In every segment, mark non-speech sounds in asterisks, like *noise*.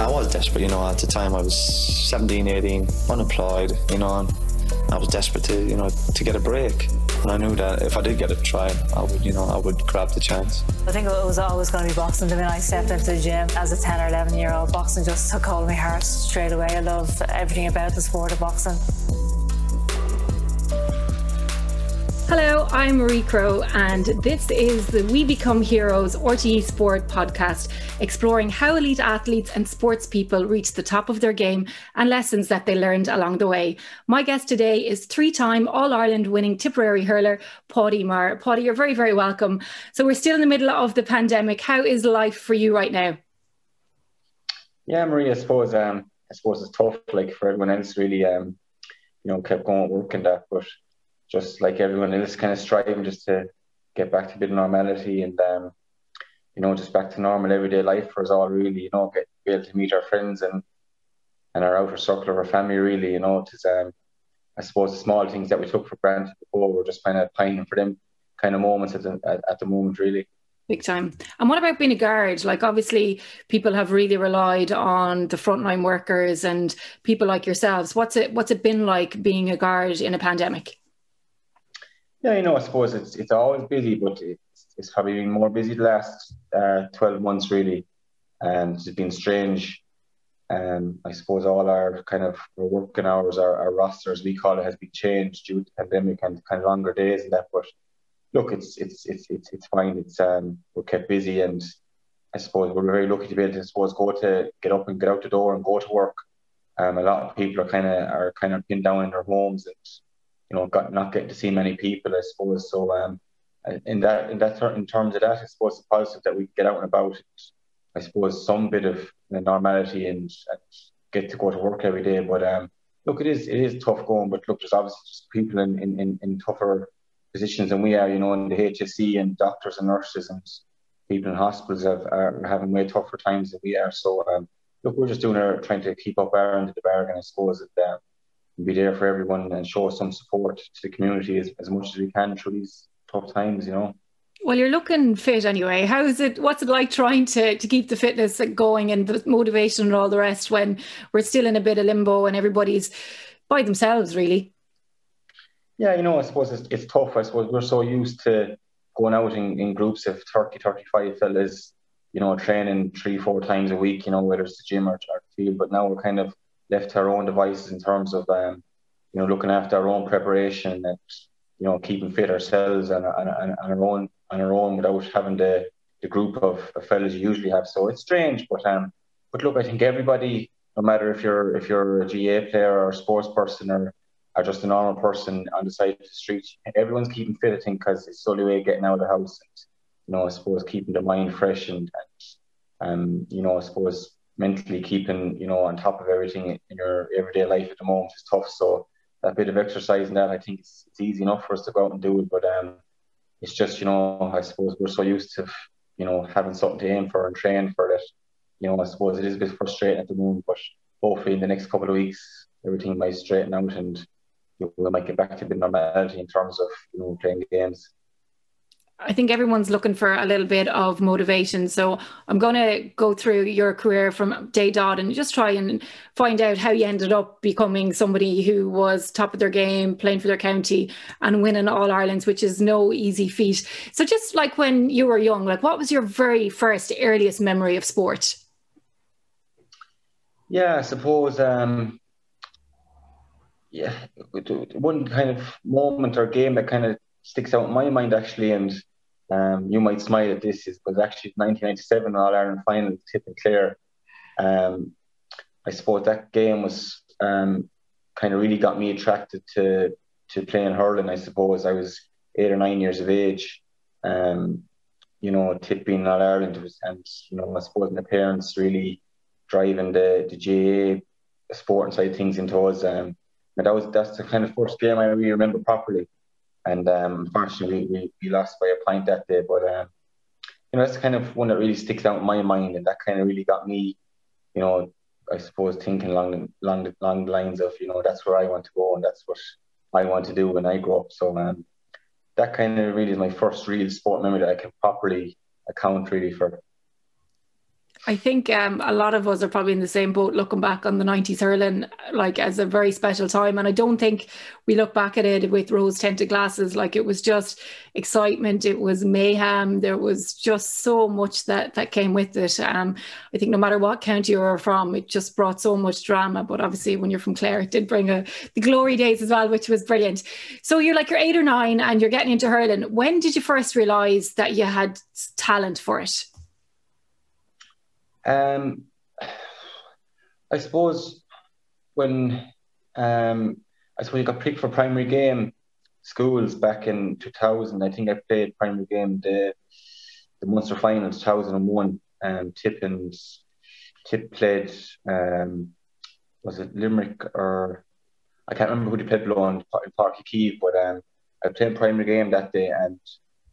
I was desperate, you know, at the time I was 17, 18, unemployed, you know, and I was desperate to, you know, to get a break. And I knew that if I did get a try, I would, you know, I would grab the chance. I think it was always going to be boxing. The minute I stepped into the gym as a 10 or 11 year old, boxing just took hold of my heart straight away. I love everything about the sport of boxing. Hello, I'm Marie Crowe, and this is the We Become Heroes RTE Sport podcast, exploring how elite athletes and sports people reach the top of their game and lessons that they learned along the way. My guest today is three time All Ireland winning Tipperary hurler, Paudie Maher. Paudie, you're very, very welcome. So, we're still in the middle of the pandemic. How is life for you right now? Yeah, Marie, I suppose, um, I suppose it's tough, like for everyone else, really, um, you know, kept going working that, but just like everyone else, kind of striving just to get back to a bit of normality and um, you know just back to normal everyday life for us all. Really, you know, get be able to meet our friends and and our outer circle of our family. Really, you know, it's um, I suppose the small things that we took for granted before, we're just kind of pining for them kind of moments at the at, at the moment, really. Big time. And what about being a guard? Like, obviously, people have really relied on the frontline workers and people like yourselves. What's it What's it been like being a guard in a pandemic? Yeah, you know, I suppose it's it's always busy, but it's, it's probably been more busy the last uh, 12 months, really. And it's been strange. Um, I suppose all our kind of working hours, our, our rosters, we call it, has been changed due to the pandemic and kind of longer days and that. But look, it's it's it's it's, it's fine. It's um, we're kept busy, and I suppose we're very lucky to be able to, I suppose, go to get up and get out the door and go to work. Um, a lot of people are kind of are kind of pinned down in their homes and you know, got not getting to see many people, I suppose. So um, in that in that in terms of that, I suppose the positive that we get out and about. I suppose some bit of normality and, and get to go to work every day. But um, look, it is it is tough going. But look, there's obviously just people in, in, in tougher positions than we are. You know, in the HSE and doctors and nurses and people in hospitals have, are having way tougher times than we are. So um, look, we're just doing our trying to keep up our end of the bargain. I suppose that. Um, be there for everyone and show some support to the community as, as much as we can through these tough times, you know. Well, you're looking fit anyway. How is it? What's it like trying to to keep the fitness going and the motivation and all the rest when we're still in a bit of limbo and everybody's by themselves, really? Yeah, you know, I suppose it's, it's tough. I suppose we're so used to going out in, in groups of 30, 35 fellas, you know, training three, four times a week, you know, whether it's the gym or, or the field. But now we're kind of left to our own devices in terms of um, you know looking after our own preparation and you know keeping fit ourselves and, and, and, and our own on our own without having the, the group of, of fellas you usually have. So it's strange, but um, but look, I think everybody, no matter if you're if you're a GAA player or a sports person or or just a normal person on the side of the street, everyone's keeping fit. I think because it's the only way of getting out of the house. And, you know, I suppose keeping the mind fresh and, and um, you know, I suppose mentally keeping you know on top of everything in your everyday life at the moment is tough. So that bit of exercise and that I think it's, it's easy enough for us to go out and do it, but um, it's just you know I suppose we're so used to you know having something to aim for and train for that. You know I suppose it is a bit frustrating at the moment, but hopefully in the next couple of weeks everything might straighten out and we might get back to a bit normality in terms of you know playing games. I think everyone's looking for a little bit of motivation. So I'm going to go through your career from day dot and just try and find out how you ended up becoming somebody who was top of their game, playing for their county and winning All Irelands, which is no easy feat. So just like when you were young, like what was your very first earliest memory of sport? Yeah, I suppose, um, yeah, one kind of moment or game that kind of sticks out in my mind actually, and um, you might smile at this, is was actually 1997 All Ireland final, Tip and Clare. Um, I suppose that game was um, kind of really got me attracted to to playing hurling. I suppose I was eight or nine years of age. Um, you know, Tip being All Ireland was, and you know, I suppose my parents really driving the the GAA sport side things into us. Um, and that was that's the kind of first game I really remember properly and um, unfortunately we, we lost by a point that day. But um, you know, that's kind of one that really sticks out in my mind, and that kind of really got me, you know, I suppose thinking along along along the lines of you know that's where I want to go and that's what I want to do when I grow up. So um, that kind of really is my first real sport memory that I can properly account really for. I think um, a lot of us are probably in the same boat looking back on the 90s hurling like as a very special time. And I don't think we look back at it with rose tinted glasses. Like it was just excitement, it was mayhem. There was just so much that, that came with it. Um, I think no matter what county you were from, it just brought so much drama. But obviously, when you're from Clare, it did bring a, the glory days as well, which was brilliant. So you're like, you're eight or nine and you're getting into hurling. When did you first realize that you had talent for it? Um, I suppose when um, I suppose you got picked for primary game schools back in 2000. I think I played primary game the the Munster final 2001. Um, Tip and Tip played um, was it Limerick or I can't remember who they played below in, Páirc Uí but um, I played primary game that day, and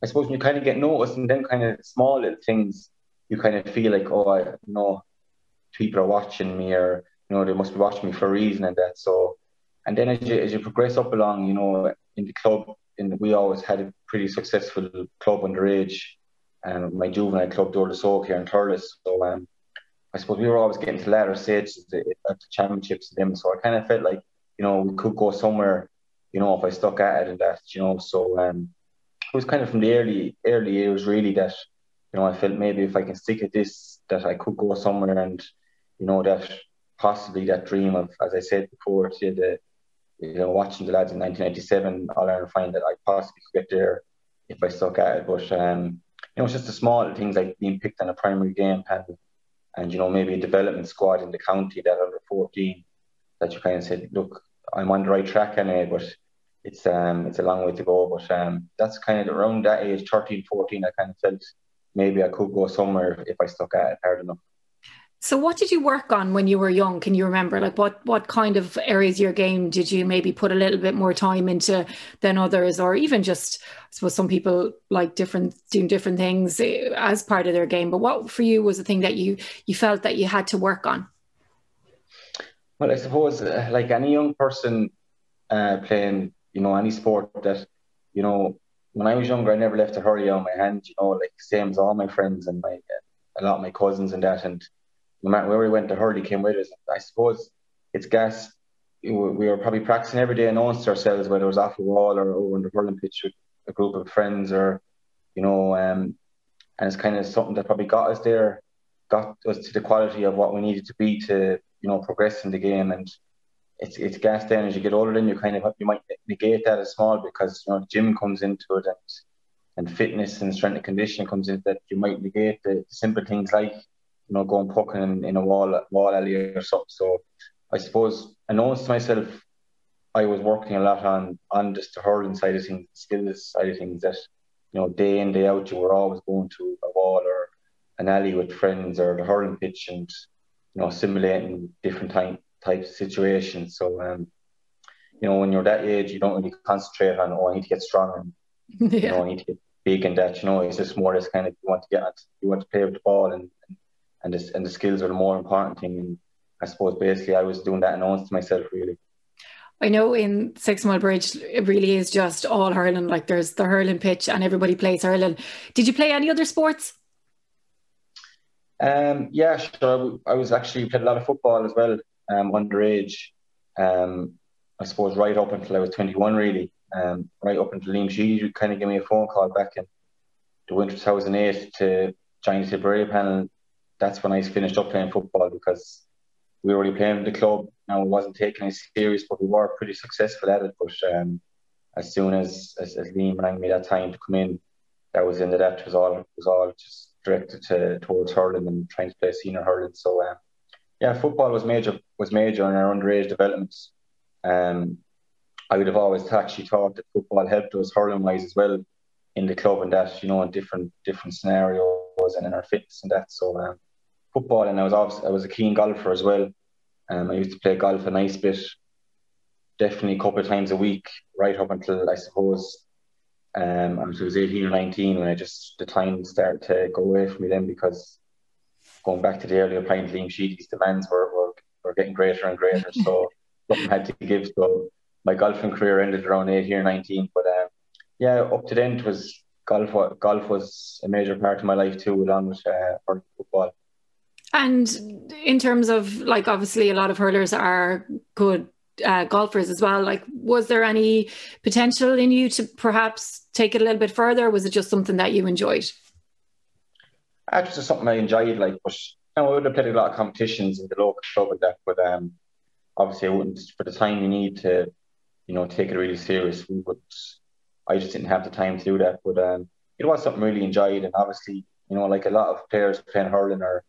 I suppose when you kind of get noticed, and then kind of small little things you kind of feel like, oh, I know people are watching me, or you know they must be watching me for a reason, and that. So, and then as you as you progress up along, you know, in the club, in we always had a pretty successful club underage, and my juvenile club, Dúrlas Óg here in Thurles. So, um, I suppose we were always getting to latter stages at the championships and them. So I kind of felt like, you know, we could go somewhere, you know, if I stuck at it and that, you know. So um, it was kind of from the early early years really that you know, I felt maybe if I can stick at this, that I could go somewhere and, you know, that possibly that dream of, as I said before, to the, you know, watching the lads in 1997, I'll find that I possibly could get there if I stuck at it. But, um, you know, it's just the small things like being picked on a primary game panel and, you know, maybe a development squad in the county that under 14 that you kind of said, look, I'm on the right track anyway, but it's um it's a long way to go. But um that's kind of around that age, 13, 14, I kind of felt maybe I could go somewhere if I stuck at it hard enough. So what did you work on when you were young? Can you remember like what what kind of areas of your game did you maybe put a little bit more time into than others or even just I suppose some people like different doing different things eh, as part of their game but what for you was the thing that you you felt that you had to work on? Well, I suppose uh, like any young person uh, playing you know any sport that you know when I was younger, I never left a hurley on my hand, you know, like same as all my friends and my a lot of my cousins and that. And no matter where we went, the hurley came with us. I suppose it's gas. We were probably practicing every day to ourselves whether it was off the wall or over on the hurling pitch with a group of friends or, you know, um, and it's kind of something that probably got us there, got us to the quality of what we needed to be to, you know, progress in the game. And it's it's gas down as you get older. Then you kind of you might negate that as small because you know gym comes into it and and fitness and strength and conditioning comes into that. You might negate the, the simple things like you know going poking in, in a wall wall alley or something. So I suppose I noticed myself I was working a lot on on just the hurling side of things, skills side of things that you know day in day out you were always going to a wall or an alley with friends or the hurling pitch and you know simulating different time type of situation. So, um, you know, when you're that age, you don't really concentrate on, oh, I need to get strong and, *laughs* yeah. you know, I need to get big and that, you know, it's just more this kind of, you want to get, you want to play with the ball and, and, this, and the skills are the more important thing. And I suppose basically I was doing that and to myself really. I know in Sixmilebridge, it really is just all hurling. Like there's the hurling pitch and everybody plays hurling. Did you play any other sports? Um, yeah, sure. I was actually played a lot of football as well um, underage. Um, I suppose right up until I was 21, really. Um, right up until Liam Sheedy kind of gave me a phone call back in the winter 2008 to join the Tipperary panel. That's when I finished up playing football because we were already playing with the club. Now it wasn't taken as serious, but we were pretty successful at it. But um, as soon as, as, as Liam rang me that time to come in, that was into that. It was all it was all just directed to towards hurling and trying to play senior hurling. So um, yeah, football was major was major in our underage developments. Um, I would have always actually thought that football helped us hurling wise as well in the club and that you know in different different scenarios and in our fitness and that. So um, football and I was I was a keen golfer as well. Um, I used to play golf a nice bit, definitely a couple of times a week, right up until I suppose um, I was 18 or 19 when I just the time started to go away from me then because going back to the earlier point, Liam Sheedy's demands were, were, were getting greater and greater. So *laughs* something had to give. So my golfing career ended around 18 or 19. But um, yeah, up to then it was golf. Golf was a major part of my life too, along with uh, football. And in terms of like, obviously, a lot of hurlers are good uh, golfers as well. Like, was there any potential in you to perhaps take it a little bit further? was it just something that you enjoyed? Actually, something I enjoyed. Like, but you know, I would have played a lot of competitions in the local club and that, but um, obviously, I wouldn't for the time you need to, you know, take it really serious. We would. I just didn't have the time to do that, but um, it was something really enjoyed, and obviously, you know, like a lot of players playing hurling or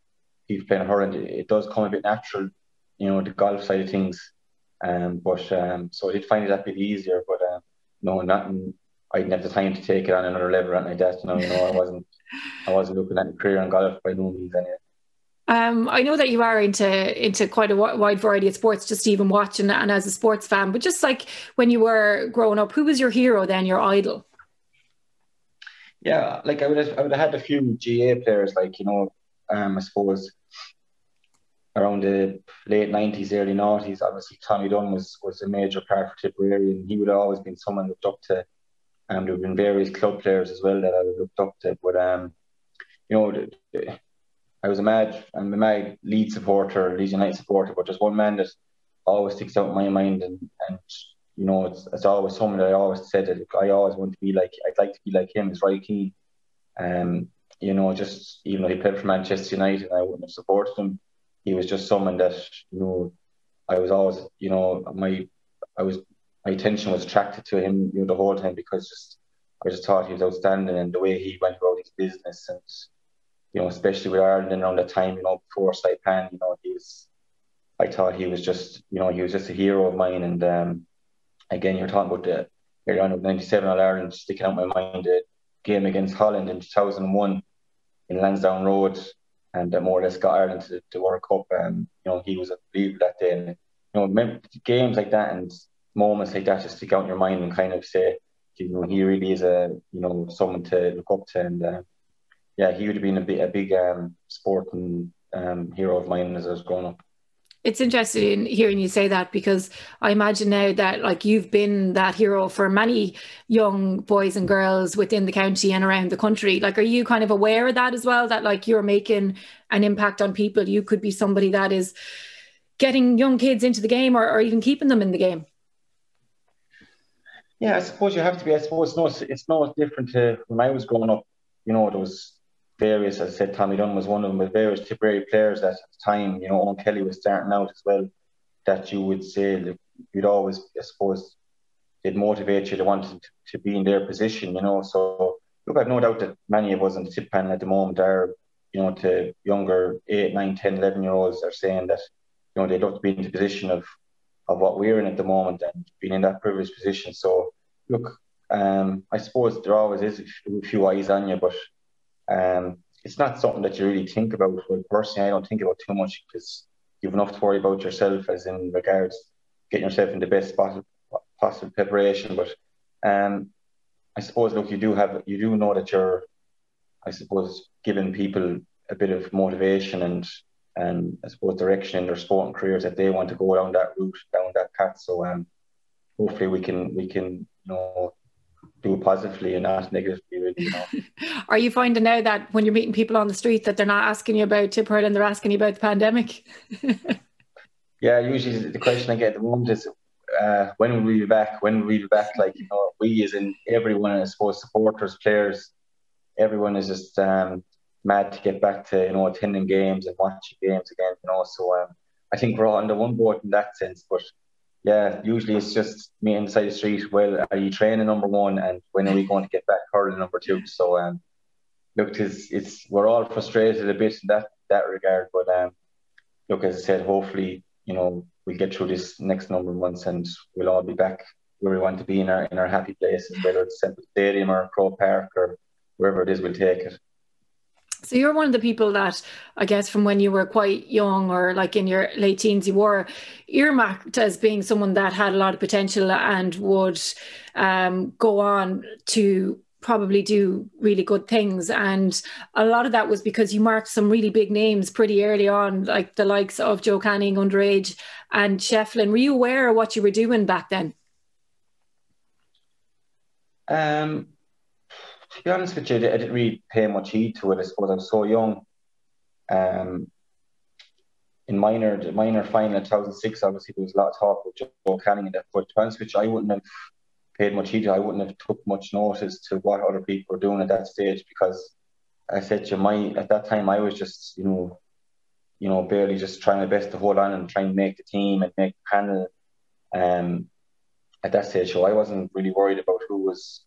people playing hurling, it does come a bit natural, you know, the golf side of things. Um, but um, so I did find it a bit easier, but um, no, nothing. I didn't have the time to take it on another level right like that. You know, you know, I wasn't, I wasn't looking at a career in golf by no means anyway. Um, I know that you are into into quite a wide variety of sports, just even watching and as a sports fan. But just like when you were growing up, who was your hero then? Your idol? Yeah, like I would have, I would have had a few GAA players, like you know, um, I suppose around the late nineties, early nineties. Obviously, Tommy Dunne was was a major part for Tipperary, and he would have always been someone looked up to. Um, there have been various club players as well that I've looked up to, but um, you know, the, the, I was a mad, I'm a mad Leeds supporter, Leeds United supporter, but there's one man that always sticks out in my mind, and and you know, it's, it's always someone that I always said that I always want to be like, I'd like to be like him, is Roy Keane. Um, you know, just even though he played for Manchester United, and I wouldn't have supported him. He was just someone that you know, I was always, you know, my, I was, my attention was attracted to him, you know, the whole time because just, I just thought he was outstanding and the way he went about his business and you know, especially with Ireland around that time, you know, before Saipan, you know, he was, I thought he was just, you know, he was just a hero of mine. And um, again, you're talking about the early on of 97 All Ireland sticking out my mind, the game against Holland in 2001 in Lansdowne Road, and more or less got Ireland to the World Cup. And, you know, he was a believer that day. And, you know, games like that and moments like that just stick out in your mind and kind of say, you know, he really is a, you know, someone to look up to. And, uh, yeah, he would have been a big, a big um, sporting um, hero of mine as I was growing up. It's interesting in hearing you say that because I imagine now that like you've been that hero for many young boys and girls within the county and around the country. Like, are you kind of aware of that as well? That like you're making an impact on people. You could be somebody that is getting young kids into the game or, or even keeping them in the game. Yeah, I suppose you have to be. I suppose it's no, it's no different to when I was growing up. You know, there was various, as I said, Tommy Dunne was one of them, with various Tipperary players that at the time, you know, Eoin Kelly was starting out as well, that you would say, you'd always, I suppose, it motivate you to want to, to be in their position, you know. So, look, I've no doubt that many of us on the tip panel at the moment are, you know, to younger 8, 9, 10, 11 year olds are saying that, you know, they'd love to be in the position of, of what we're in at the moment and being in that privileged position. So, look, um, I suppose there always is a few eyes on you, but um, it's not something that you really think about. Personally, I don't think about too much because you've enough to worry about yourself, as in regards getting yourself in the best possible, possible preparation. But um, I suppose, look, you do have, you do know that you're, I suppose, giving people a bit of motivation and and I suppose direction in their sporting careers if they want to go down that route, down that path. So um, hopefully we can we can you know do positively and not negatively. Really, you know. *laughs* Are you finding now that when you're meeting people on the street that they're not asking you about Tip and they're asking you about the pandemic? *laughs* yeah, usually the question I get at the moment is uh, when will we be back? When will we be back? Like, you know, we as in everyone, I suppose, supporters, players, everyone is just um, mad to get back to, you know, attending games and watching games again, you know. So um, I think we're all under one boat in that sense. But yeah, usually it's just me inside the street. Well, are you training number one, and when are we going to get back hurling number two? So, um, look, it's, it's we're all frustrated a bit in that that regard. But um, look, as I said, hopefully, you know, we'll get through this next number of months, and we'll all be back where we want to be in our in our happy places, whether it's Semple Stadium or Croke Park or wherever it is, we'll take it. So you're one of the people that I guess from when you were quite young or like in your late teens, you were earmarked as being someone that had a lot of potential and would um, go on to probably do really good things. And a lot of that was because you marked some really big names pretty early on, like the likes of Joe Canning underage and Shefflin. Were you aware of what you were doing back then? Um, to be honest with you, I didn't really pay much heed to it. I suppose I was so young. Um, in minor, the minor final in 2006, obviously there was a lot of talk about Joe Canning in that. But to which I wouldn't have paid much heed. To, I wouldn't have took much notice to what other people were doing at that stage because I said to my at that time I was just you know, you know barely just trying my best to hold on and try and make the team and make the panel. Um, at that stage, so I wasn't really worried about who was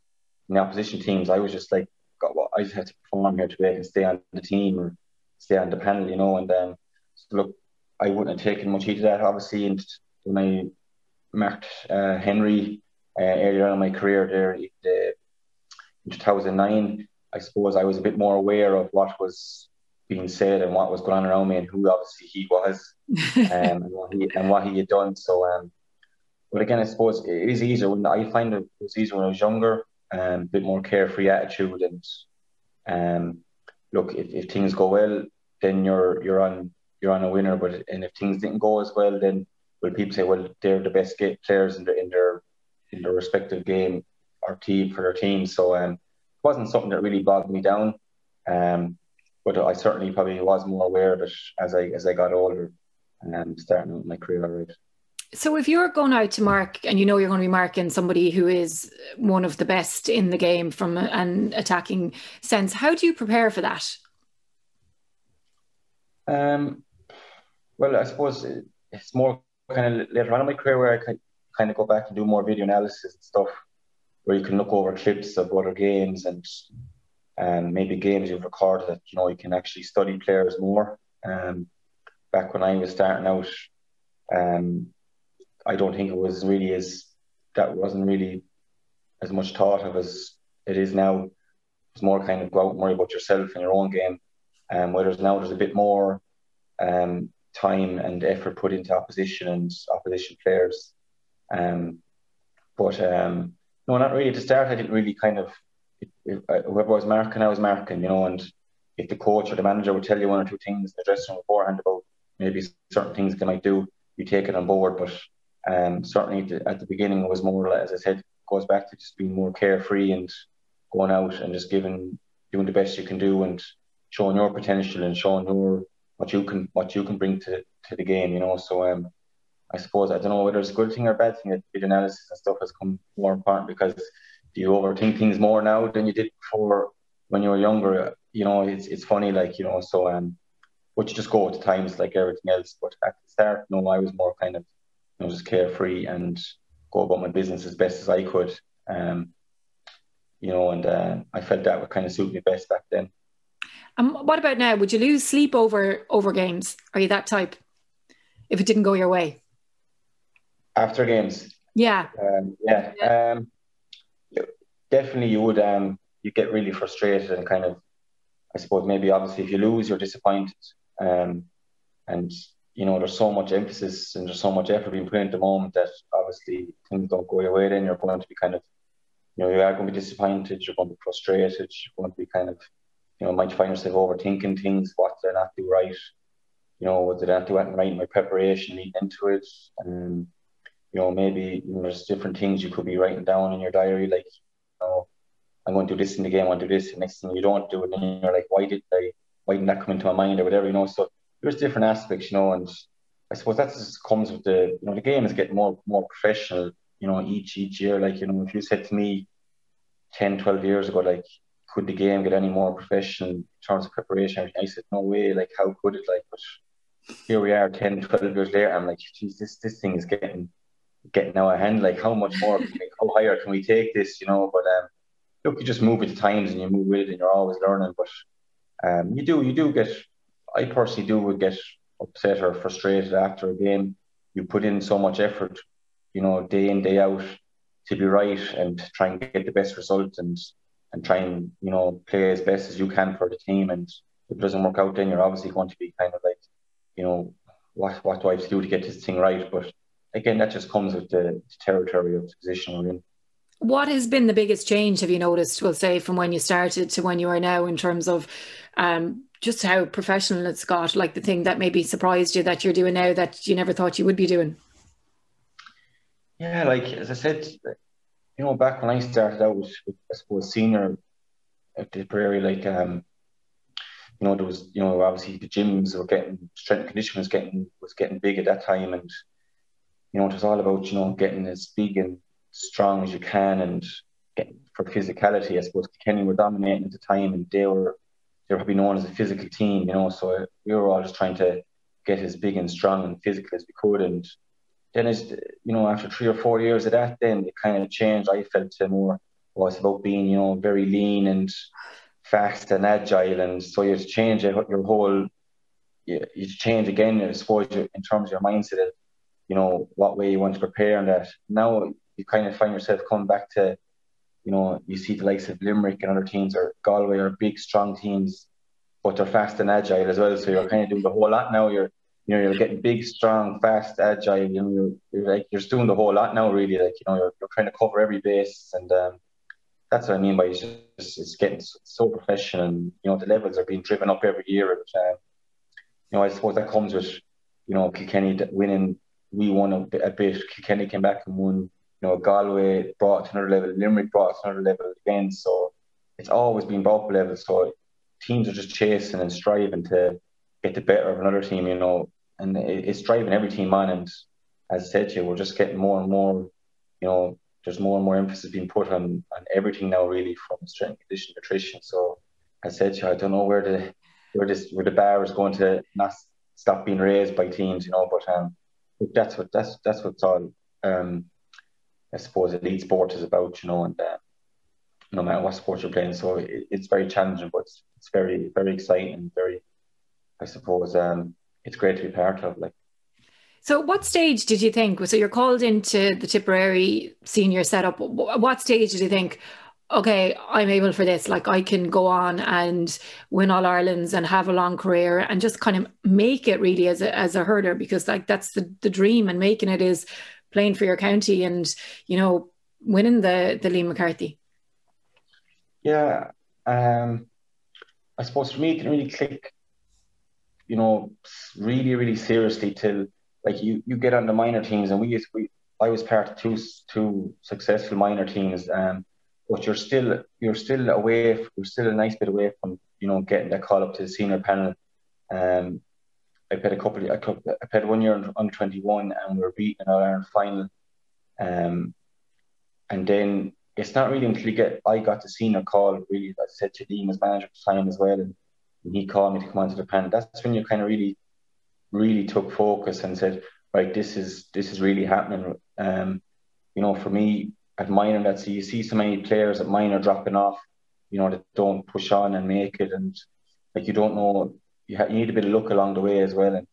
in the opposition teams. I was just like, God, well, I just had to perform here today and stay on the team or stay on the panel, you know. And um, so look, I wouldn't have taken much heat of that, obviously. And when I marked uh, Henry uh, earlier on in my career there in, in 2009, I suppose I was a bit more aware of what was being said and what was going on around me and who obviously he was *laughs* um, and, what he, and what he had done. So, um, but again, I suppose it is easier when I find it was easier when I was younger, um, a bit more carefree attitude and um, look if, if things go well, then you're you're on you're on a winner. But and if things didn't go as well, then well people say well they're the best players in their in their in their respective game or team for their team. So um, it wasn't something that really bogged me down. Um, but I certainly probably was more aware of it as I as I got older and um, starting my career already. So if you're going out to mark and you know you're going to be marking somebody who is one of the best in the game from an attacking sense, how do you prepare for that? Um, well, I suppose it's more kind of later on in my career where I kind of go back and do more video analysis and stuff, where you can look over clips of other games and um, maybe games you've recorded that you know you can actually study players more. Um, back when I was starting out, um, I don't think it was really as that wasn't really as much thought of as it is now. It's more kind of go out and worry about yourself and your own game. Um, whereas now there's a bit more um, time and effort put into opposition and opposition players. Um, but um, no, not really. The start, I didn't really kind of whoever was marking, I was marking, you know. And if the coach or the manager would tell you one or two things in the dressing room beforehand about maybe certain things they might do, you take it on board. But um, certainly at the beginning, it was more, as I said, goes back to just being more carefree and going out and just giving, doing the best you can do and showing your potential and showing your what you can what you can bring to, to the game, you know. So um, I suppose I don't know whether it's a good thing or a bad thing that video analysis and stuff has come more important because do you overthink things more now than you did before when you were younger? You know, it's it's funny, like you know. So um, but you just go with the times like everything else. But at the start, no, I was more kind of just carefree and go about my business as best as I could. Um, you know, and uh, I felt that would kind of suit me best back then. And um, what about now? Would you lose sleep over over games? Are you that type? If it didn't go your way, after games, yeah, um, yeah, yeah. Um, definitely you would um you get really frustrated and kind of, I suppose maybe obviously if you lose you're disappointed, um, and you know there's so much emphasis and there's so much effort being put in at the moment that obviously things don't go your way. Then you're going to be kind of, you know, you are going to be disappointed. You're going to be frustrated. You're going to be kind of you know, might find yourself overthinking things. What did I not do right? You know, did I not do anything right in my preparation leading into it? And you know, maybe you know, there's different things you could be writing down in your diary, like you know, I'm going to do this in the game. I want to do this. And next thing you don't do it, and you're like, why did I? Why didn't that come into my mind or whatever? You know, so there's different aspects, you know, and I suppose that just comes with the you know the game is getting more more professional. You know, each each year, like you know, if you said to me 10, 12 years ago, like could the game get any more professional in terms of preparation? I said, no way, like, how could it? Like, but here we are 10, 12 years later. I'm like, geez, this, this thing is getting getting out of hand. Like, how much more, *laughs* we, how higher can we take this, you know? But um, look, you just move with the times and you move with it and you're always learning. But um, you do, you do get, I personally do would get upset or frustrated after a game. You put in so much effort, you know, day in, day out to be right and try and get the best result. And and try and you know play as best as you can for the team. And if it doesn't work out, then you're obviously going to be kind of like, you know, what what do I have to do to get this thing right? But again, that just comes with the, territory of the position we're in. What has been the biggest change? Have you noticed? We'll say from when you started to when you are now, in terms of um, just how professional it's got. Like the thing that maybe surprised you that you're doing now that you never thought you would be doing. Yeah, like as I said, you know, back when I started out, I suppose senior at the Prairie, like um, you know, there was, you know, obviously the gyms were getting strength conditioning was getting was getting big at that time, and you know, it was all about you know getting as big and strong as you can, and getting for physicality. I suppose Kenny were dominating at the time, and they were they were probably known as a physical team, you know. So we were all just trying to get as big and strong and physical as we could, and then it's you know after three or four years of that, then it kind of changed. I felt to more was about being you know very lean and fast and agile, and so you change your whole. You, you change again, I suppose, in terms of your mindset of, you know, what way you want to prepare and that. Now you kind of find yourself coming back to, you know, you see the likes of Limerick and other teams or Galway are big, strong teams, but they're fast and agile as well. So you're kind of doing the whole lot now. You're, you know, you're getting big, strong, fast, agile. You know, you're, you're like you're doing the whole lot now. Really, like you know, you're, you're trying to cover every base, and um, that's what I mean by it's just it's getting so professional, and you know the levels are being driven up every year. But, um, you know, I suppose that comes with you know Kilkenny winning. We won a a bit. Kilkenny came back and won. You know, Galway brought to another level. Limerick brought to another level again. So it's always been both levels. So teams are just chasing and striving to get the better of another team. You know, and it's driving every team on. And as I said to you, we're just getting more and more. You know, there's more and more emphasis being put on, on everything now, really, from strength condition nutrition. So as I said to you, I don't know where the where this where the bar is going to not stop being raised by teams, you know. But um, that's what that's that's what's all um, I suppose elite sport is about, you know, and uh, no matter what sport you're playing. So it, it's very challenging, but it's, it's very very exciting, very I suppose um, it's great to be part of. Like so, what stage did you think? So, you're called into the Tipperary senior setup. What stage did you think? Okay, I'm able for this. Like, I can go on and win all Ireland's and have a long career and just kind of make it really as a as a hurler because like that's the the dream and making it is playing for your county and you know winning the the Liam McCarthy. Yeah, um, I suppose for me it didn't really click, you know, really really seriously till like you you get on the minor teams, and we we I was part of two two successful minor teams, um, but you're still you're still away, you're still a nice bit away from you know getting that call up to the senior panel. Um, I played a couple. Of, I played one year under twenty one, and we were beaten in our final. Um, and then it's not really until you get I got the senior call. Really, I said to Liam as manager at the time as well, and, and he called me to come onto the panel. That's when you kind of really really took focus and said, right, this is this is really happening. Um, you know, for me at minor, that so you see so many players at minor dropping off, you know, that don't push on and make it, and like you don't know, you, ha- you need a bit of luck along the way as well. And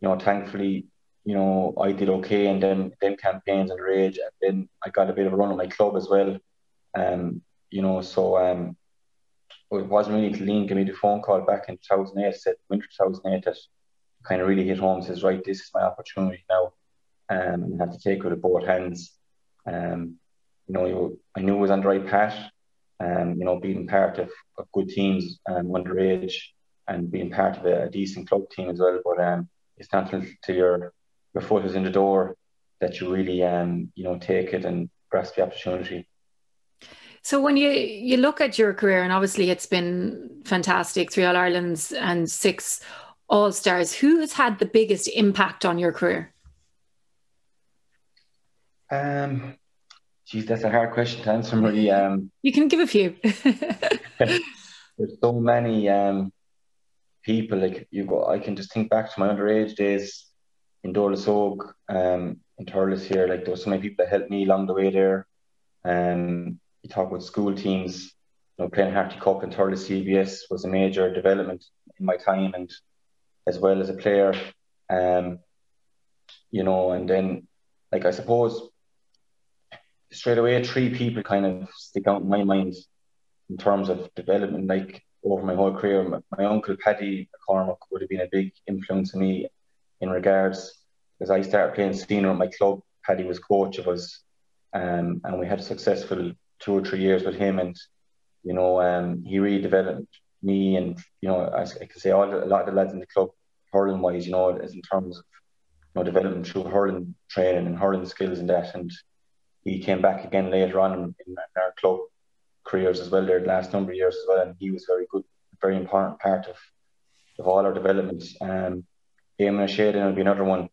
you know, thankfully, you know, I did okay, and then then campaigns and rage, and then I got a bit of a run at my club as well. Um, you know, so um, it wasn't really until Liam gave me the phone call back in 2008, said winter 2008 that kind of really hit home. Says, right, this is my opportunity now, um, and I have to take it with both hands. Um, you know, I knew I was on the right path. Um, you know, being part of, of good teams um, underage and being part of a, a decent club team as well. But um, it's not until your your foot is in the door that you really um, you know take it and grasp the opportunity. So when you you look at your career, and obviously it's been fantastic, three All Irelands and six all Stars, who has had the biggest impact on your career? Um, geez, that's a hard question to answer, Marie. Um, you can give a few. *laughs* *laughs* there's so many um, people. Like you go, I can just think back to my underage days in Dúrlas Óg, um, in Thurles here. Like there were so many people that helped me along the way there. Um, you talk about school teams. You know, playing Harty Cup in Thurles CBS was a major development in my time, and as well as a player. Um, you know, and then like I suppose straight away three people kind of stick out in my mind in terms of development. Like over my whole career, my, my uncle Paddy McCormack would have been a big influence on me in regards because I started playing senior at my club. Paddy was coach of us, um, and we had a successful two or three years with him, and you know, um, he really developed me, and you know, I, I can say all a lot of the lads in the club hurling wise, you know, as in terms of you know developing through hurling training and hurling skills and that. And he came back again later on in, in our club careers as well. There, the last number of years as well, and he was very good, very important part of of all our development. Um, and Sheedy will be another one.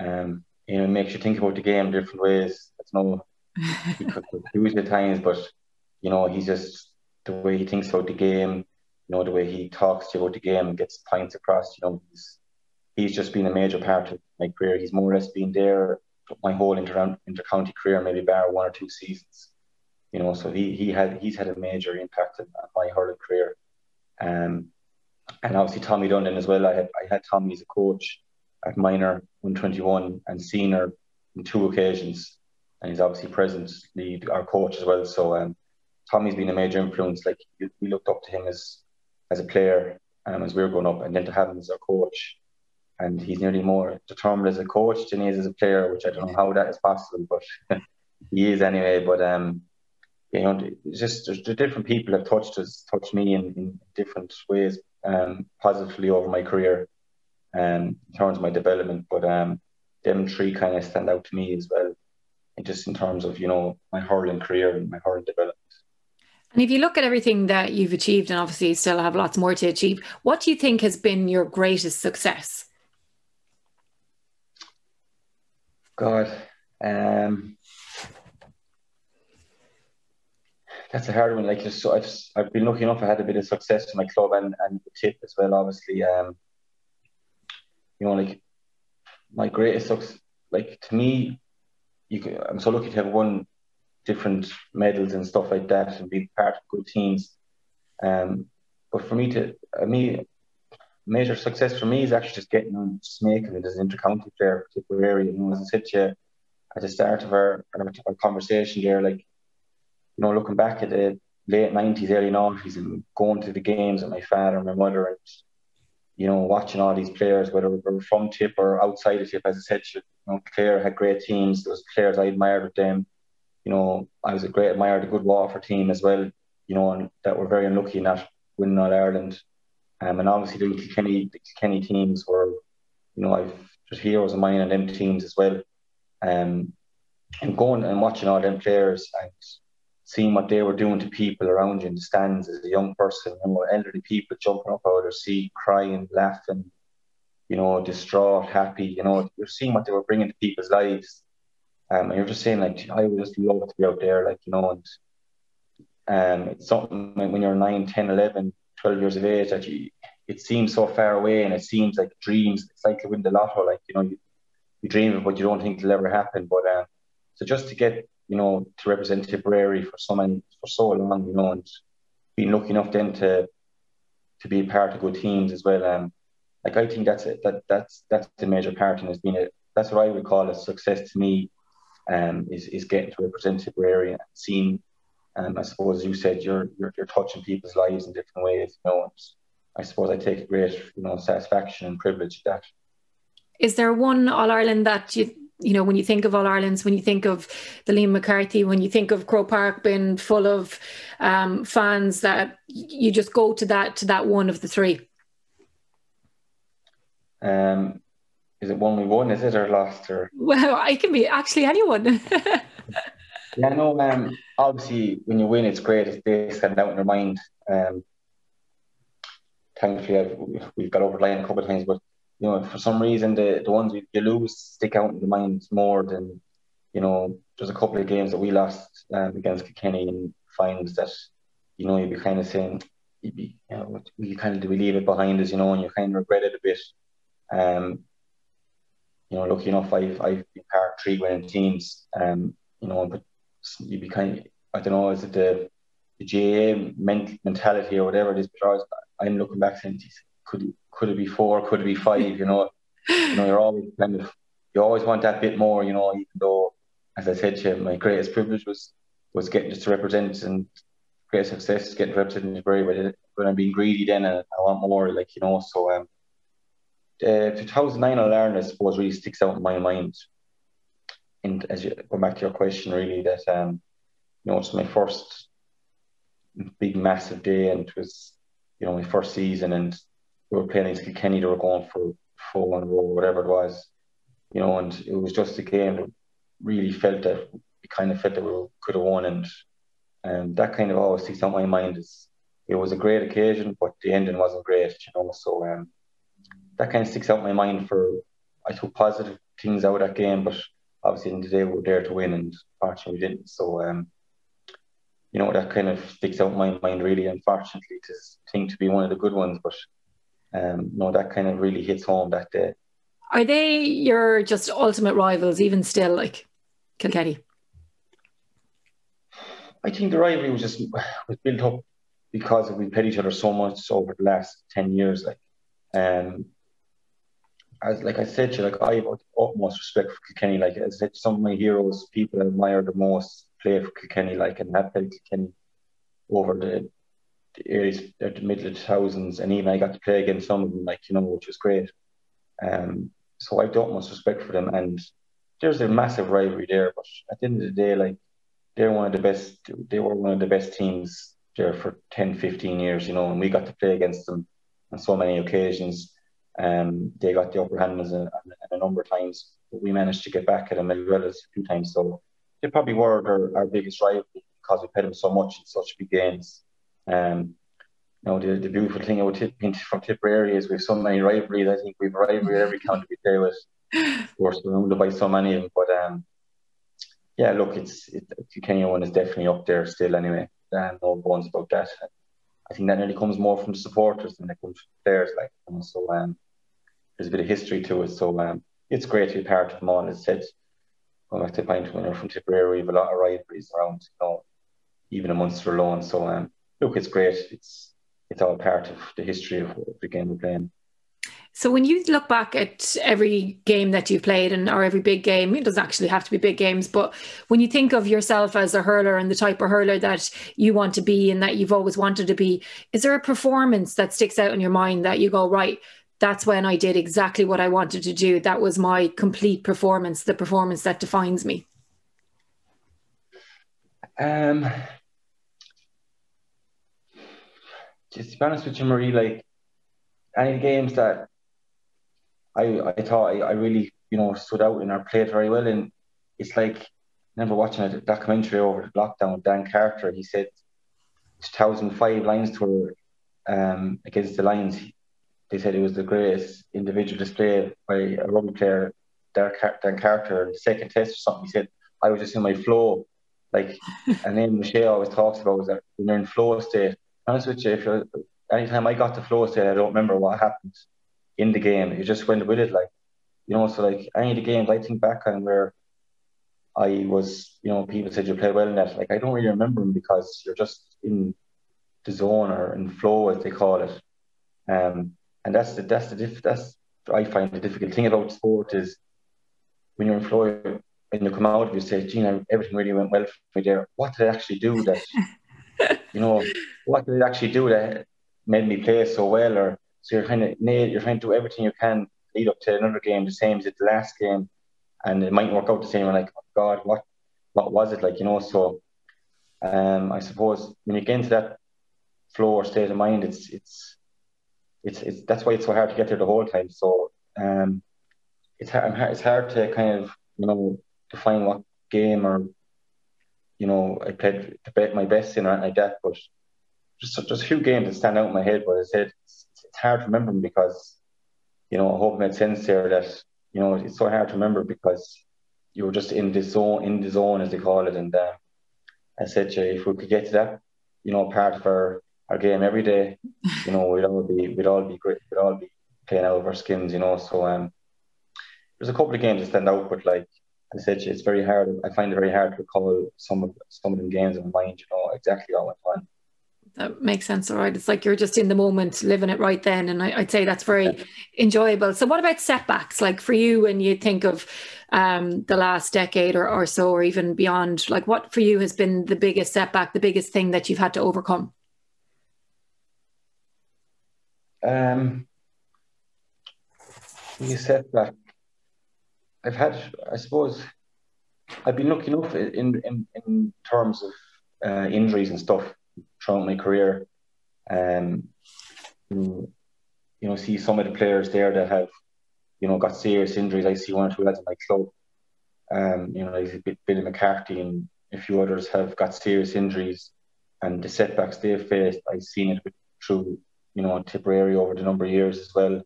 Um, you know, it makes you think about the game different ways. It's no, *laughs* he could at times, but you know, he's just the way he thinks about the game. You know, the way he talks to you about the game and gets points across. You know, he's he's just been a major part of my career. He's more or less been there my whole inter inter-county career, maybe bar one or two seasons. You know, so he he had he's had a major impact on my hurling career. Um, and obviously Tommy Dunne as well. I had I had Tommy as a coach at minor 121 and senior on two occasions, and he's obviously present lead our coach as well. So um, Tommy's been a major influence. Like we looked up to him as as a player um, as we were growing up, and then to have him as our coach, and he's nearly more determined as a coach than he is as a player, which I don't know how that is possible, but *laughs* he is anyway. But um, you know, just there's, different people have touched us, touched me in, in different ways, um, positively over my career, um, in terms of my development. But um, them three kind of stand out to me as well, and just in terms of you know my hurling career and my hurling development. And if you look at everything that you've achieved, and obviously you still have lots more to achieve, what do you think has been your greatest success? God, um, that's a hard one. Like just so I've I've been lucky enough. I had a bit of success in my club and and the tip as well. Obviously, um, you know, like my greatest success. Like to me, you can, I'm so lucky to have won different medals and stuff like that and be part of good teams. Um, but for me to, I mean, major success for me is actually just getting on Smaking it as an intercounty player, area. You know, as I said to you at the start of our, our, our conversation there, like you know, looking back at the late nineties, early nineties, and going to the games with my father and my mother, and you know, watching all these players, whether they were from Tip or outside of Tip, as I said, you know, Clare had great teams. There was players I admired with them. You know, I was a great admirer of the good Waterford team as well. You know, and that were very unlucky that winning All Ireland. Um, and obviously the Kilkenny, the teams were, you know, I've just heroes of mine and them teams as well. Um, and going and watching all them players and seeing what they were doing to people around you in the stands as a young person, you know, elderly people jumping up out of their seat, crying, laughing, you know, distraught, happy, you know, you're seeing what they were bringing to people's lives. Um, and you're just saying, like, I would just love to be out there, like, you know, and um, it's something when you're 9, 10, 11, 12 years of age that you, it seems so far away and it seems like dreams. It's like to win the lotto, like, you know, you, you dream of what you don't think it'll ever happen. But um, so just to get you know, to represent Tipperary for so many for so long, you know, and being lucky enough then to to be a part of good teams as well. Um, like I think that's it. That that's that's the major part, and has been a that's what I would call a success to me. Um, is is getting to represent Tipperary and seeing. Um, I suppose as you said, you're, you're you're touching people's lives in different ways. You know, and I suppose I take great you know satisfaction and privilege that. Is there one All Ireland that you you know, when you think of All Ireland's, when you think of the Liam McCarthy, when you think of Croke Park being full of um, fans, that you just go to that to that one of the three. Um, is it one we won? Is it or lost or? *laughs* Well, it can be actually anyone. *laughs* yeah, no. Um, obviously, when you win, it's great. It's they stand out in your mind. Um, thankfully, I've, we've got over the line a couple of times, but you know, for some reason the, the ones you lose stick out in the mind more than, you know, there's a couple of games that we lost um, against Kilkenny and finds that, you know, you'd be kind of saying, you'd be, you know, we kind of do we leave it behind us, you know, and you kind of regret it a bit. Um, you know, lucky enough, I've I've been part of three winning teams. Um, you know, but you'd be kind of, I don't know, is it the the GAA mentality or whatever it is? But I'm looking back saying, could could it be four? Could it be five? You know, you know, you're always kind of you always want that bit more. You know, even though, as I said to you, my greatest privilege was was getting just to represent and great success getting to represent Tipperary. But when I'm being greedy, then I, I want more. Like you know, so um, uh, 2009 All Ireland, I suppose, really sticks out in my mind. And as you go back to your question, really, that um, you know, it's my first big, massive day, and it was, you know, my first season, and we were playing against Kilkenny, they were going for in a row, whatever it was, you know, and it was just a game that really felt that we kind of felt that we could have won, and and that kind of always sticks out my mind. Is it was a great occasion, but the ending wasn't great, you know. So um, that kind of sticks out my mind for I took positive things out of that game, but obviously in the day we were there to win and fortunately we didn't. So um, you know, that kind of sticks out my mind really, unfortunately, to think to be one of the good ones, but um, no, that kind of really hits home that day. Are they your just ultimate rivals, even still, like Kilkenny? I think the rivalry was just was built up because we played each other so much over the last ten years. Like, um, as like I said, you, like I have utmost respect for Kilkenny. Like I said, some of my heroes, people I admire the most, play for Kilkenny. Like and have played Kilkenny over the early, the middle of the thousands, and even I got to play against some of them. Like you know, which was great. Um, so I have utmost respect for them, and there's a massive rivalry there. But at the end of the day, like they're one of the best. They were one of the best teams there for 10, 15 years. You know, and we got to play against them on so many occasions um, they got the upper hand as a, a, number of times, but we managed to get back at them as well as a few times. So they probably were our, our biggest rival because we played them so much in such big games. Um, you know, the, the beautiful thing about tip, from Tipperary is we have so many rivalries. I think we have a rivalry every *laughs* county we play with. Of course we're surrounded by so many of them. But um, yeah, look, it's it, Kilkenny one is definitely up there still anyway. Um, no bones about that. I think that nearly comes more from the supporters than it comes from players. Like you know, so, um, there's a bit of history to it. So um, it's great to be part of them all. As I said, going back to point when we're from Tipperary, we have a lot of rivalries around, you know, even a Munster alone. So um, look, it's great. It's it's all part of the history of the game we're playing. So when you look back at every game that you've played and or every big game, it doesn't actually have to be big games, but when you think of yourself as a hurler and the type of hurler that you want to be and that you've always wanted to be, is there a performance that sticks out in your mind that you go, right, that's when I did exactly what I wanted to do. That was my complete performance, the performance that defines me. Um, just to be honest with you, Marie, like any games that I I thought I, I really you know stood out and I played very well. And it's like I remember watching a documentary over the lockdown. With Dan Carter, he said, 2005 Lions tour um, against the Lions. They said it was the greatest individual display by a rugby player, Dan Carter. in The second test or something, he said, I was just in my flow. Like, *laughs* and then Michelle always talks about was that when you're in flow state. Honest with you, if you're, anytime I got to flow state, I don't remember what happened in the game. You just went with it, like you know. So like any of the games I think back on where I was, you know, people said you played well in that. Like I don't really remember them because you're just in the zone or in flow as they call it. Um, and that's the that's the diff, that's I find the difficult thing about sport is when you're in flow and you come out, of you say, Gina, everything really went well for me there. What did I actually do that, you know, what did it actually do that made me play so well? Or so you're kind of you're trying to do everything you can lead up to another game, the same as the last game, and it might work out the same. You're like, oh God, what what was it like? You know, so um, I suppose when you get into that flow or state of mind, it's it's it's it's that's why it's so hard to get there the whole time. So um, it's hard it's hard to kind of you know define what game or you know I played my best in or anything like that, but just just a few games that stand out in my head. But I said it's, it's hard to remember because you know I hope it made sense there that you know it's so hard to remember because you were just in the zone in the zone as they call it, and uh, I said if we could get to that, you know, part of our our game every day, *laughs* you know, we'd all be we'd all be great, we'd all be playing out of our skins, you know. So um, there's a couple of games that stand out, but like I said, it's very hard. I find it very hard to recall some of some of them games in my mind, you know, exactly what went on that makes sense all right. It's like you're just in the moment living it right then and I, would say that's very enjoyable. So what about setbacks like for you when you think of um, the last decade or, or so or even beyond like what for you has been the biggest setback the biggest thing that you've had to overcome? Um you setback i've had i suppose i've been lucky enough in in, in terms of uh, injuries and stuff throughout my career. Um, you know, see some of the players there that have, you know, got serious injuries. I see one or two lads in my club. Um, you know, Billy McCarthy and a few others have got serious injuries, and the setbacks they've faced, I've seen it through, you know, Tipperary over the number of years as well.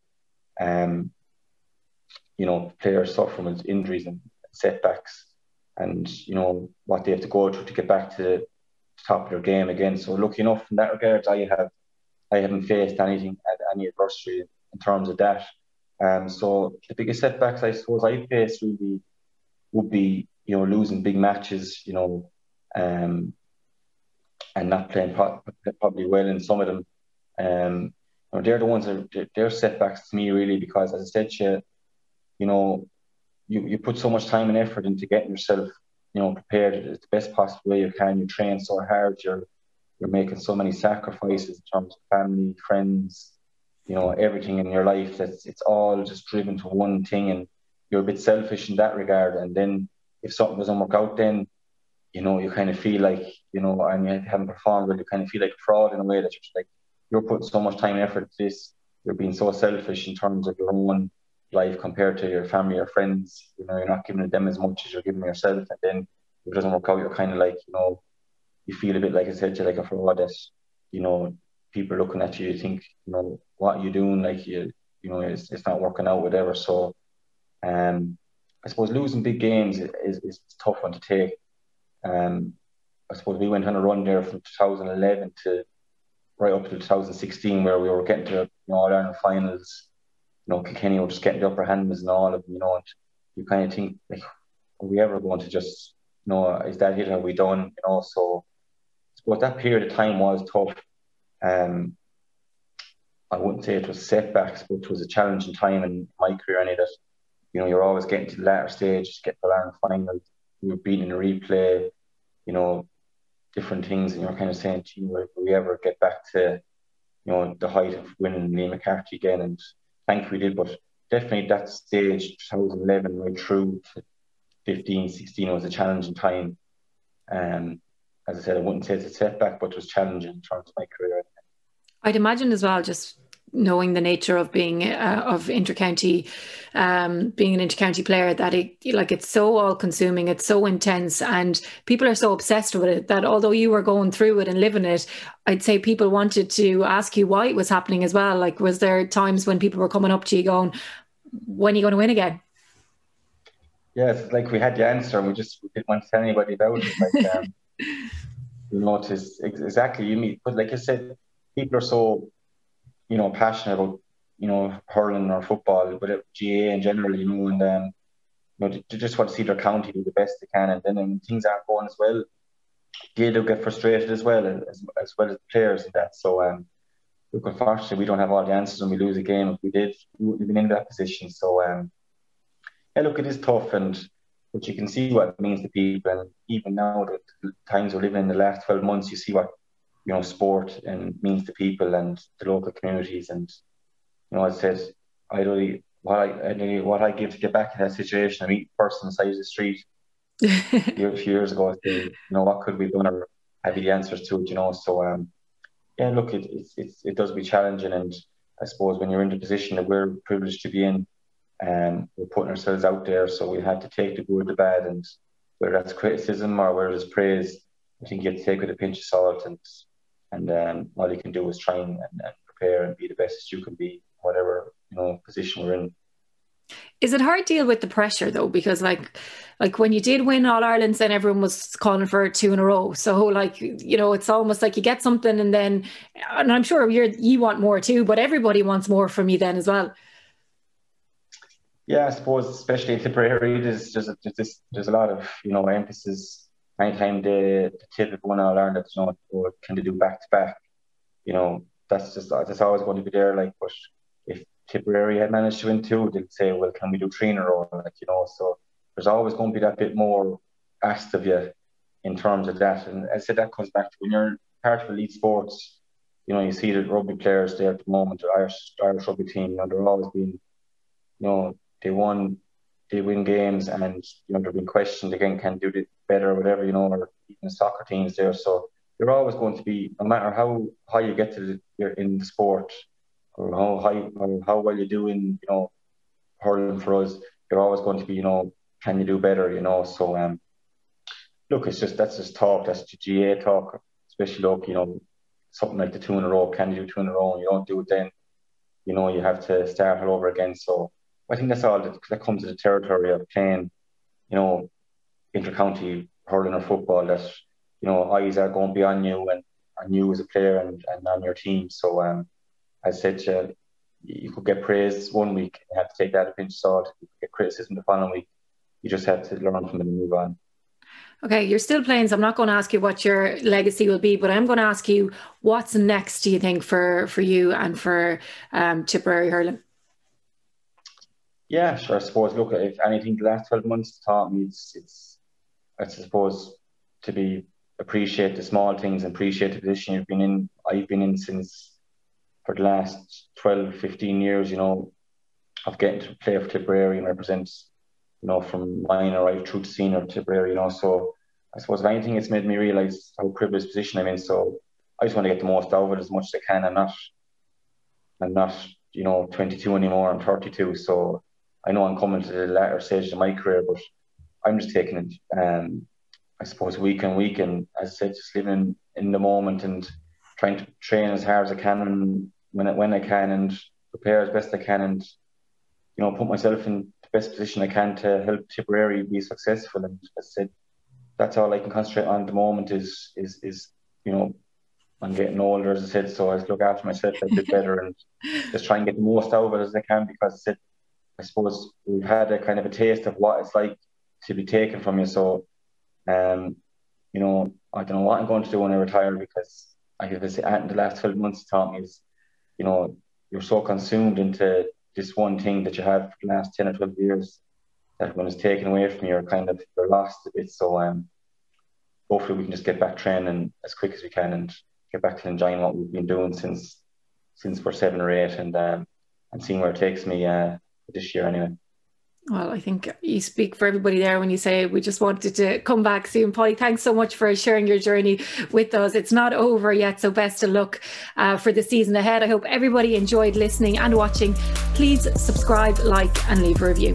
um, you know, players suffer from injuries and setbacks, and you know what they have to go through to get back to the top of their game again. So, lucky enough in that regard, I have I haven't faced anything any adversity in terms of that. Um, so the biggest setbacks I suppose I faced really would be you know losing big matches, you know, um, and not playing probably well in some of them. Um, they're the ones that they're setbacks to me really because as I said, you, you know, you, you put so much time and effort into getting yourself, you know, prepared the best possible way you can. You train so hard, you're you're making so many sacrifices in terms of family, friends, you know, everything in your life. That's it's all just driven to one thing, and you're a bit selfish in that regard. And then if something doesn't work out, then you know you kind of feel like you know, and you haven't performed, but you kind of feel like a fraud in a way that you're like you're putting so much time and effort into this. You're being so selfish in terms of your own life compared to your family or friends. You know, you're not giving them as much as you're giving yourself, and then if it doesn't work out, you're kind of like you know you feel a bit like I said, you're like a fraud that, you know, people looking at you, you think, you know, what are you doing? Like you, you know, it's, it's not working out, whatever. So, um, I suppose losing big games is, is, tough one to take. Um, I suppose we went on a run there from 2011 to right up to 2016 where we were getting to you know, All Ireland finals. You know, Kilkenny were just getting the upper hand and all of you know, and you kind of think, like, are we ever going to just, you know, is that it? Are we done? You know, so but that period of time was tough. Um, I wouldn't say it was setbacks, but it was a challenging time in my career. And that, you know, you're always getting to the latter stage, get the Ireland final, you're beating a replay, you know, different things, and you're kind of saying, you, will we ever get back to, you know, the height of winning Liam McCarthy again? And thankfully did, but definitely that stage, 2011 right through to 15, 16 was a challenging time. Um, as I said, I wouldn't say it's a setback, but it was challenging in terms of my career. I'd imagine as well, just knowing the nature of being uh, of intercounty, um, being an intercounty player, that it like it's so all consuming, it's so intense, and people are so obsessed with it that although you were going through it and living it, I'd say people wanted to ask you why it was happening as well. Like, was there times when people were coming up to you going, "When are you going to win again?" Yes, like we had the answer, and we just we didn't want to tell anybody about it. Like, um, *laughs* you notice exactly you meet but like I said people are so you know passionate about you know hurling or football but GAA in general you know and um, you know they just want to see their county do the best they can and then when things aren't going as well they do get frustrated as well as, as well as the players and that so um look unfortunately we don't have all the answers when we lose a game if we did we wouldn't have been in that position so um yeah look it is tough and but you can see what it means to people. And even now, the times we're living in the last 12 months, you see what, you know, sport and means to people and the local communities. And, you know, I said, I really, what I, I what I give to get back in that situation, I meet a person side of the street *laughs* a few years ago, I say, you know, what could we done or have the answers to it, you know? So, um, yeah, look, it, it's, it's, it does be challenging. And I suppose when you're in the position that we're privileged to be in, um, we're putting ourselves out there, so we have to take the good, the bad, and whether that's criticism or whether it's praise, I think you have to take with a pinch of salt, and and um, all you can do is try and, and, and prepare and be the best as you can be, whatever you know position we're in. Is it hard to deal with the pressure though? Because like, like when you did win All Ireland, then everyone was calling for two in a row. So like, you know, it's almost like you get something and then, and I'm sure you're you want more too, but everybody wants more from you then as well. Yeah, I suppose especially in Tipperary, there's there's a, there's, there's a lot of you know emphasis. Anytime the, the of one All Ireland, that's not or can they do back to back? You know, that's just that's always going to be there. Like, but if Tipperary had managed to win two, they'd say, well, can we do three in a row? Like, you know, so there's always going to be that bit more asked of you in terms of that. And I said that comes back to when you're part of elite sports. You know, you see the rugby players there at the moment, the Irish Irish rugby team. You know, they're always being, you know, they won, they win games, and you know they're being questioned again, can do it better or whatever, you know, or even soccer teams there. So you're always going to be, no matter how high you get to the, you're in the sport, or how high or how well you do in, you know, hurling for us, you're always going to be, you know, can you do better, you know? So um, look, it's just that's just talk, that's the GAA talk, especially look, you know, something like the two in a row, can you do two in a row, you don't do it then you know, you have to start all over again. So I think that's all that, that comes to the territory of playing, you know, intercounty hurling or football that, you know, eyes are going to be on you and on you as a player and, and on your team. So um, as I said, uh, you could get praise one week, you have to take that a pinch of salt. You could get criticism the following week. You just have to learn from it and move on. Okay, you're still playing, so I'm not going to ask you what your legacy will be, but I'm going to ask you what's next. Do you think for for you and for um, Tipperary hurling? Yeah, sure. I suppose. Look, if anything, the last twelve months taught me it's it's I suppose to be appreciate the small things and appreciate the position you've been in. I've been in since for the last 12, 15 years. You know, of getting to play for Tipperary and represent you know, from minor right through to senior Tipperary, you know. So I suppose if anything, it's made me realise how privileged position I'm in. So I just want to get the most out of it as much as I can. I'm not, I'm not, you know, 22 anymore. I'm 32. So I know I'm coming to the latter stage of my career, but I'm just taking it, um, I suppose, week on week. And as I said, just living in the moment and trying to train as hard as I can and when, when I can and prepare as best I can and, you know, put myself in the best position I can to help Tipperary be successful. And as I said, that's all I can concentrate on at the moment is is is you know I'm getting older as I said, so I look after myself a bit better and *laughs* just try and get the most out of it as I can because I said I suppose we've had a kind of a taste of what it's like to be taken from you. So um, you know, I don't know what I'm going to do when I retire because I have in the last twelve months taught me is, you know, you're so consumed into this one thing that you have for the last 10 or 12 years that when it's taken away from you, you're kind of you're lost a bit. So um, hopefully we can just get back training as quick as we can and get back to enjoying what we've been doing since since we're seven or eight and um, and seeing where it takes me uh, this year anyway. Well, I think you speak for everybody there when you say we just wanted to come back soon. Polly, thanks so much for sharing your journey with us. It's not over yet, so best of luck uh, for the season ahead. I hope everybody enjoyed listening and watching. Please subscribe, like, and leave a review.